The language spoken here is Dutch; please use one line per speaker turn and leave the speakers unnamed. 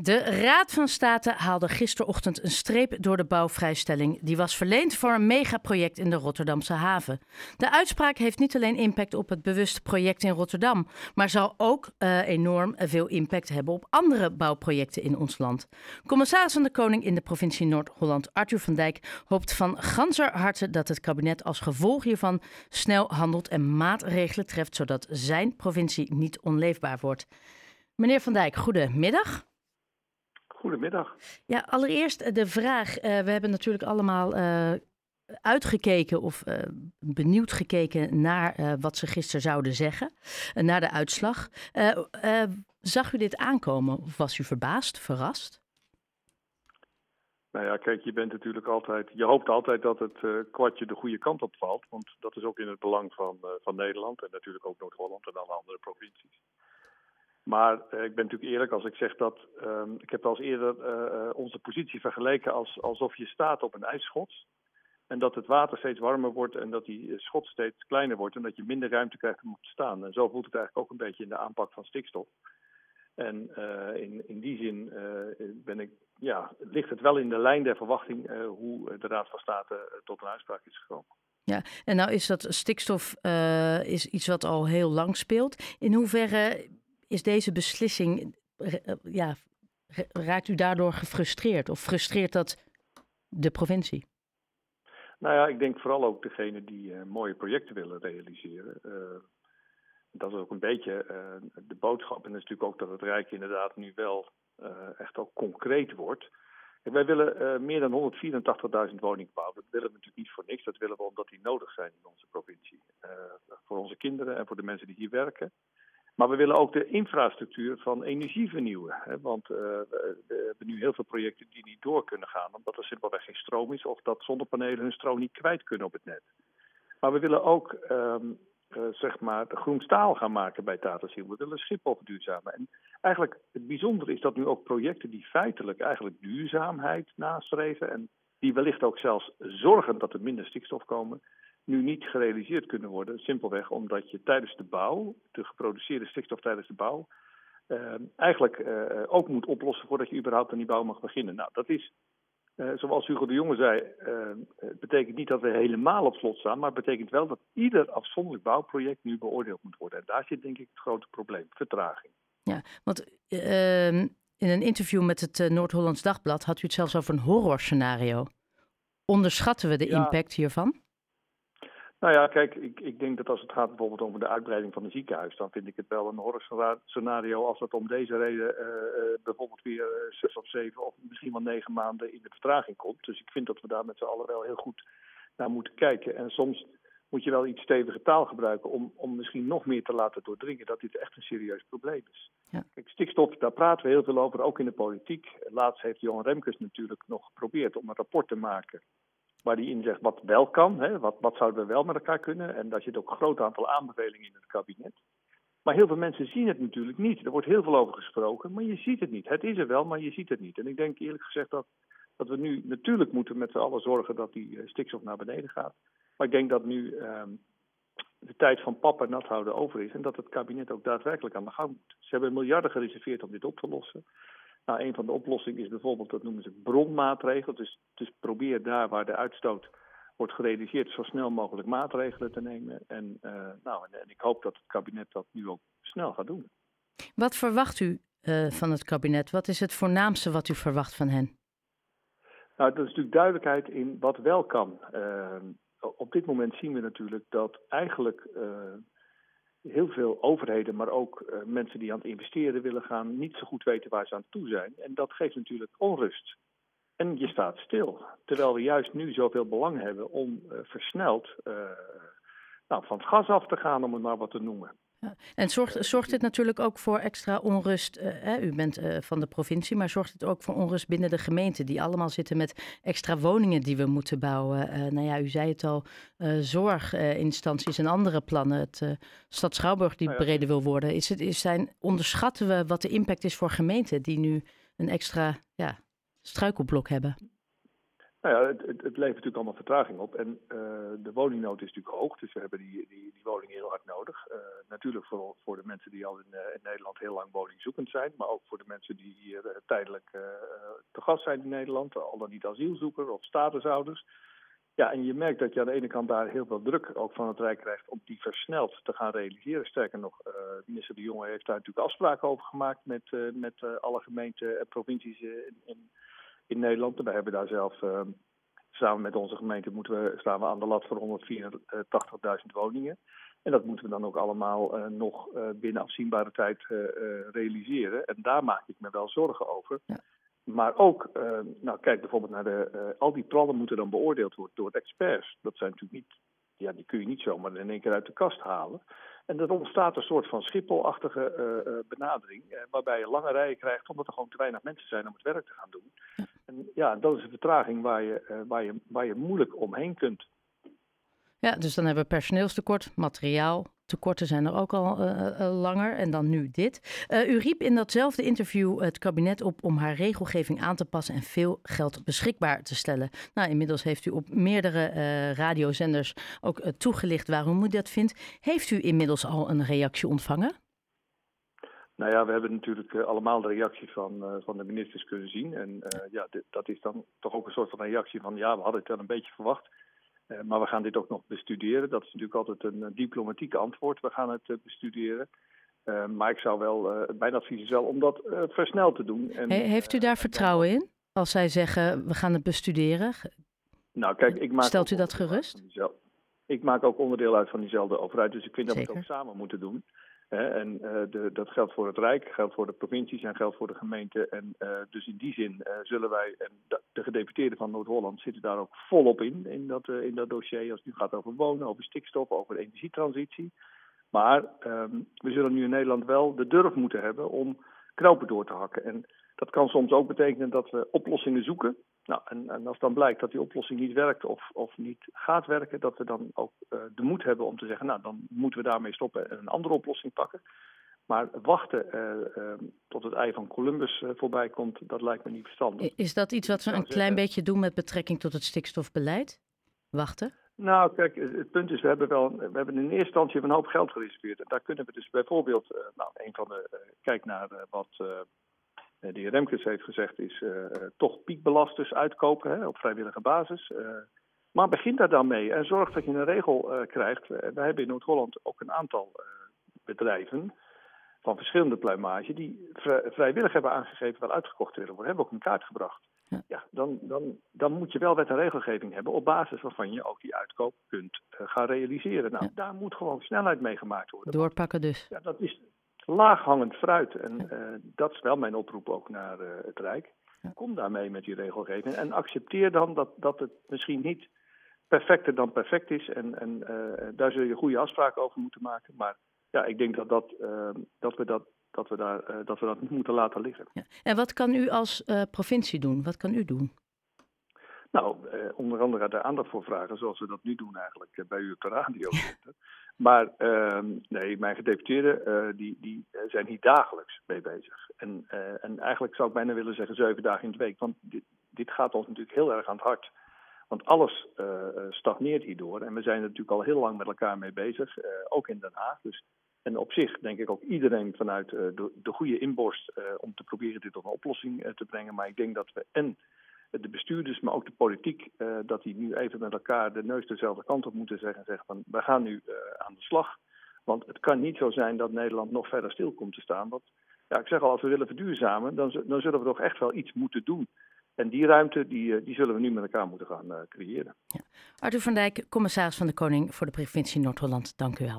De Raad van State haalde gisterochtend een streep door de bouwvrijstelling. Die was verleend voor een megaproject in de Rotterdamse haven. De uitspraak heeft niet alleen impact op het bewuste project in Rotterdam, maar zal ook uh, enorm veel impact hebben op andere bouwprojecten in ons land. Commissaris van de Koning in de provincie Noord-Holland, Arthur van Dijk, hoopt van ganser harte dat het kabinet als gevolg hiervan snel handelt en maatregelen treft, zodat zijn provincie niet onleefbaar wordt. Meneer Van Dijk, goedemiddag.
Goedemiddag.
Ja, allereerst de vraag. Uh, we hebben natuurlijk allemaal uh, uitgekeken of uh, benieuwd gekeken naar wat ze gisteren zouden zeggen, naar de uitslag. zag u dit aankomen of was u verbaasd, verrast?
Nou ja, kijk, je bent natuurlijk altijd, je hoopt altijd dat het kwartje de goede kant op valt, want dat is ook in het belang van, van Nederland en natuurlijk ook Noord-Holland en alle andere provincies. Maar uh, ik ben natuurlijk eerlijk als ik zeg dat. Uh, ik heb al eens eerder uh, onze positie vergeleken als, alsof je staat op een ijsschot. En dat het water steeds warmer wordt en dat die schot steeds kleiner wordt. En dat je minder ruimte krijgt om te staan. En zo voelt het eigenlijk ook een beetje in de aanpak van stikstof. En in, in die zin ben ik, ja, ligt het wel in de lijn der verwachting hoe de Raad van State tot een uitspraak is gekomen.
Ja, en nou is dat stikstof is iets wat al heel lang speelt. In hoeverre is deze beslissing, eh, ja, raakt u daardoor gefrustreerd of frustreert dat de provincie?
Nou ja, ik denk vooral ook degene die uh, mooie projecten willen realiseren. Dat is ook een beetje de boodschap. En dat is natuurlijk ook dat het Rijk inderdaad nu wel echt ook concreet wordt. En wij willen meer dan 184.000 woningen bouwen. Dat willen we natuurlijk niet voor niks. Dat willen we omdat die nodig zijn in onze provincie. voor onze kinderen en voor de mensen die hier werken. Maar we willen ook de infrastructuur van energie vernieuwen. Hè? Want uh, we, hebben nu heel veel projecten die niet door kunnen gaan, omdat er simpelweg geen stroom is of dat zonnepanelen hun stroom niet kwijt kunnen op het net. Maar we willen ook um, uh, zeg maar groen staal gaan maken bij Tata Steel. We willen Schiphol verduurzamen. En eigenlijk het bijzondere is dat nu ook projecten die feitelijk eigenlijk duurzaamheid nastreven en die wellicht ook zelfs zorgen dat er minder stikstof komen, nu niet gerealiseerd kunnen worden. Simpelweg omdat je tijdens de bouw, de geproduceerde stikstof tijdens de bouw, uh, eigenlijk uh, ook moet oplossen voordat je überhaupt aan die bouw mag beginnen. Nou, dat is, uh, zoals Hugo de Jonge zei, het betekent niet dat we helemaal op slot staan, maar het betekent wel dat ieder afzonderlijk bouwproject nu beoordeeld moet worden. En daar zit denk ik het grote probleem, vertraging.
Ja, want ehm, in een interview met het Noord-Hollands Dagblad had u het zelfs over een horrorscenario. Onderschatten we de ja. impact hiervan?
Nou ja, kijk, ik, ik denk dat als het gaat bijvoorbeeld over de uitbreiding van een ziekenhuis, dan vind ik het wel een horrorscenario als dat om deze reden uh, uh, bijvoorbeeld weer uh, zes of zeven of misschien wel negen maanden in de vertraging komt. Dus ik vind dat we daar met z'n allen wel heel goed naar moeten kijken. En soms moet je wel iets stevige taal gebruiken om, om misschien nog meer te laten doordringen dat dit echt een serieus probleem is. Ja. Kijk, stikstof, daar praten we heel veel over, ook in de politiek. Laatst heeft Johan Remkes natuurlijk nog geprobeerd om een rapport te maken waar die in zegt wat wel kan, hè, wat, wat zouden we wel met elkaar kunnen. En daar zit ook een groot aantal aanbevelingen in het kabinet. Maar heel veel mensen zien het natuurlijk niet. Er wordt heel veel over gesproken, maar je ziet het niet. Het is er wel, maar je ziet het niet. En ik denk eerlijk gezegd dat, dat we nu natuurlijk moeten met z'n allen zorgen dat die eh, stikstof naar beneden gaat. Maar ik denk dat nu ehm, de tijd van pap en nat houden over is en dat het kabinet ook daadwerkelijk aan de gang moet. Ze hebben miljarden gereserveerd om dit op te lossen. Nou, een van de oplossingen is bijvoorbeeld, dat noemen ze bronmaatregelen. Dus, dus probeer daar waar de uitstoot wordt gerealiseerd zo snel mogelijk maatregelen te nemen. En, uh, nou, en, en, ik hoop dat het kabinet dat nu ook snel gaat doen.
Wat verwacht u uh, van het kabinet? Wat is het voornaamste wat u verwacht van hen?
Nou, dat is natuurlijk duidelijkheid in wat wel kan. Uh, op dit moment zien we natuurlijk dat eigenlijk heel veel overheden, maar ook uh, mensen die aan het investeren willen gaan, niet zo goed weten waar ze aan toe zijn. En dat geeft natuurlijk onrust. En je staat stil. Terwijl we juist nu zoveel belang hebben om uh, versneld uh, nou, van het gas af te gaan, om het maar wat te noemen.
Ja. En zorgt, zorgt dit natuurlijk ook voor extra onrust? Uh, u bent uh, van de provincie, maar zorgt het ook voor onrust binnen de gemeente, die allemaal zitten met extra woningen die we moeten bouwen? Uh, nou ja, u zei het al, zorginstanties en andere plannen. Het Stad Schouwburg die nou ja. breder wil worden. Is het, is zijn, onderschatten we wat de impact is voor gemeenten die nu een extra ja, struikelblok hebben?
Nou ja, het, het, het, levert natuurlijk allemaal vertraging op. En uh, de woningnood is natuurlijk hoog, dus we hebben die, die, die woningen heel hard nodig. Uh, natuurlijk voor, voor de mensen die al in, uh, in, Nederland heel lang woningzoekend zijn, maar ook voor de mensen die hier tijdelijk te gast zijn in Nederland, al dan niet asielzoeker of statusouders. Ja, en je merkt dat je aan de ene kant daar heel veel druk ook van het Rijk krijgt om die versneld te gaan realiseren. Sterker nog, minister De Jonge heeft daar natuurlijk afspraken over gemaakt met, met alle gemeenten en provincies in, in in Nederland. Wij hebben daar zelf uh, samen met onze gemeente moeten we, staan we aan de lat voor 184.000 woningen. En dat moeten we dan ook allemaal uh, nog uh, binnen afzienbare tijd realiseren. En daar maak ik me wel zorgen over. Ja. Maar ook, nou kijk bijvoorbeeld naar de, al die plannen moeten dan beoordeeld worden door experts. Dat zijn natuurlijk niet ja, die kun je niet zomaar in één keer uit de kast halen. En er ontstaat een soort van schipholachtige benadering, waarbij je lange rijen krijgt omdat er gewoon te weinig mensen zijn om het werk te gaan doen. Ja. En ja, dat is een vertraging waar je, waar, je, waar je moeilijk omheen kunt.
Ja, dus dan hebben we personeelstekort, materiaal, tekorten zijn er ook al uh, uh, langer en dan nu dit. U riep in datzelfde interview het kabinet op om haar regelgeving aan te passen en veel geld beschikbaar te stellen. Nou, inmiddels heeft u op meerdere radiozenders ook toegelicht waarom u dat vindt. Heeft u inmiddels al een reactie ontvangen?
Nou ja, we hebben natuurlijk allemaal de reactie van, van de ministers kunnen zien. En ja, dit, dat is dan toch ook een soort van reactie van ja, we hadden het wel een beetje verwacht. Maar we gaan dit ook nog bestuderen. Dat is natuurlijk altijd een diplomatiek antwoord. We gaan het uh, bestuderen. maar ik zou wel, mijn advies is wel om dat versneld te doen.
En, heeft u daar vertrouwen in? Als zij zeggen, we gaan het bestuderen.
Nou, kijk, ik maak
Stelt u dat gerust?
Ik maak ook onderdeel uit van diezelfde overheid. Dus ik vind Zeker. dat we het ook samen moeten doen. En de, dat geldt voor het Rijk, geldt voor de provincies en geldt voor de gemeenten. En uh, dus in die zin uh, zullen wij, en de gedeputeerden van Noord-Holland zitten daar ook volop in, in dat, in dat dossier. Als het nu gaat over wonen, over stikstof, over energietransitie. Maar um, we zullen nu in Nederland wel de durf moeten hebben om knopen door te hakken. En dat kan soms ook betekenen dat we oplossingen zoeken. Nou, en, en, als dan blijkt dat die oplossing niet werkt of, of niet gaat werken, dat we dan ook uh, de moed hebben om te zeggen, nou, dan moeten we daarmee stoppen en een andere oplossing pakken. Maar wachten uh, uh, tot het ei van Columbus voorbij komt, dat lijkt me niet verstandig.
Is dat iets wat we een klein beetje doen met betrekking tot het stikstofbeleid? Wachten?
Nou, kijk, het punt is, we hebben, wel, we hebben in eerste instantie een hoop geld gereserveerd. En daar kunnen we dus bijvoorbeeld, nou, een van de, kijk naar wat de heer Remkes heeft gezegd, is uh, toch piekbelasters uitkopen hè, op vrijwillige basis. Maar begin daar dan mee en zorg dat je een regel krijgt. we hebben in Noord-Holland ook een aantal bedrijven van verschillende pluimage die vrijwillig hebben aangegeven wel uitgekocht willen worden. Hebben ook een kaart gebracht. Ja, ja dan, dan, dan moet je wel wet en regelgeving hebben op basis waarvan je ook die uitkoop kunt gaan realiseren. Nou, ja. daar moet gewoon snelheid mee gemaakt worden.
Doorpakken dus.
Ja, dat is, laaghangend fruit. En uh, dat is wel mijn oproep ook naar uh, het Rijk. Kom daarmee met die regelgeving en accepteer dan dat, dat het misschien niet perfecter dan perfect is. En, en uh, daar zul je goede afspraken over moeten maken. Maar ja, ik denk dat, dat, dat, we, dat, dat, we, daar, dat we dat niet moeten laten liggen. Ja.
En wat kan u als provincie doen? Wat kan u doen?
Nou, eh, onder andere daar aandacht voor vragen, zoals we dat nu doen eigenlijk eh, bij u op de radio. maar uh, nee, mijn gedeputeerden uh, die, die zijn hier dagelijks mee bezig. En, uh, en eigenlijk zou ik bijna willen zeggen zeven dagen in de week. Want dit, dit gaat ons natuurlijk heel erg aan het hart. Want alles stagneert hierdoor. En we zijn er natuurlijk al heel lang met elkaar mee bezig, ook in Den Haag. Dus en op zich denk ik ook iedereen vanuit de, de goede inborst om te proberen dit tot een oplossing te brengen. Maar ik denk dat we en de bestuurders, maar ook de politiek, uh, dat die nu even met elkaar de neus dezelfde kant op moeten zeggen. En zeggen van, we gaan nu uh, aan de slag. Want het kan niet zo zijn dat Nederland nog verder stil komt te staan. Want ja, ik zeg al, als we willen verduurzamen, dan, dan zullen we toch echt wel iets moeten doen. En die ruimte, die, eh, die zullen we nu met elkaar moeten gaan creëren. Ja.
Arthur van Dijk, commissaris van de Koning voor de provincie Noord-Holland, dank u wel.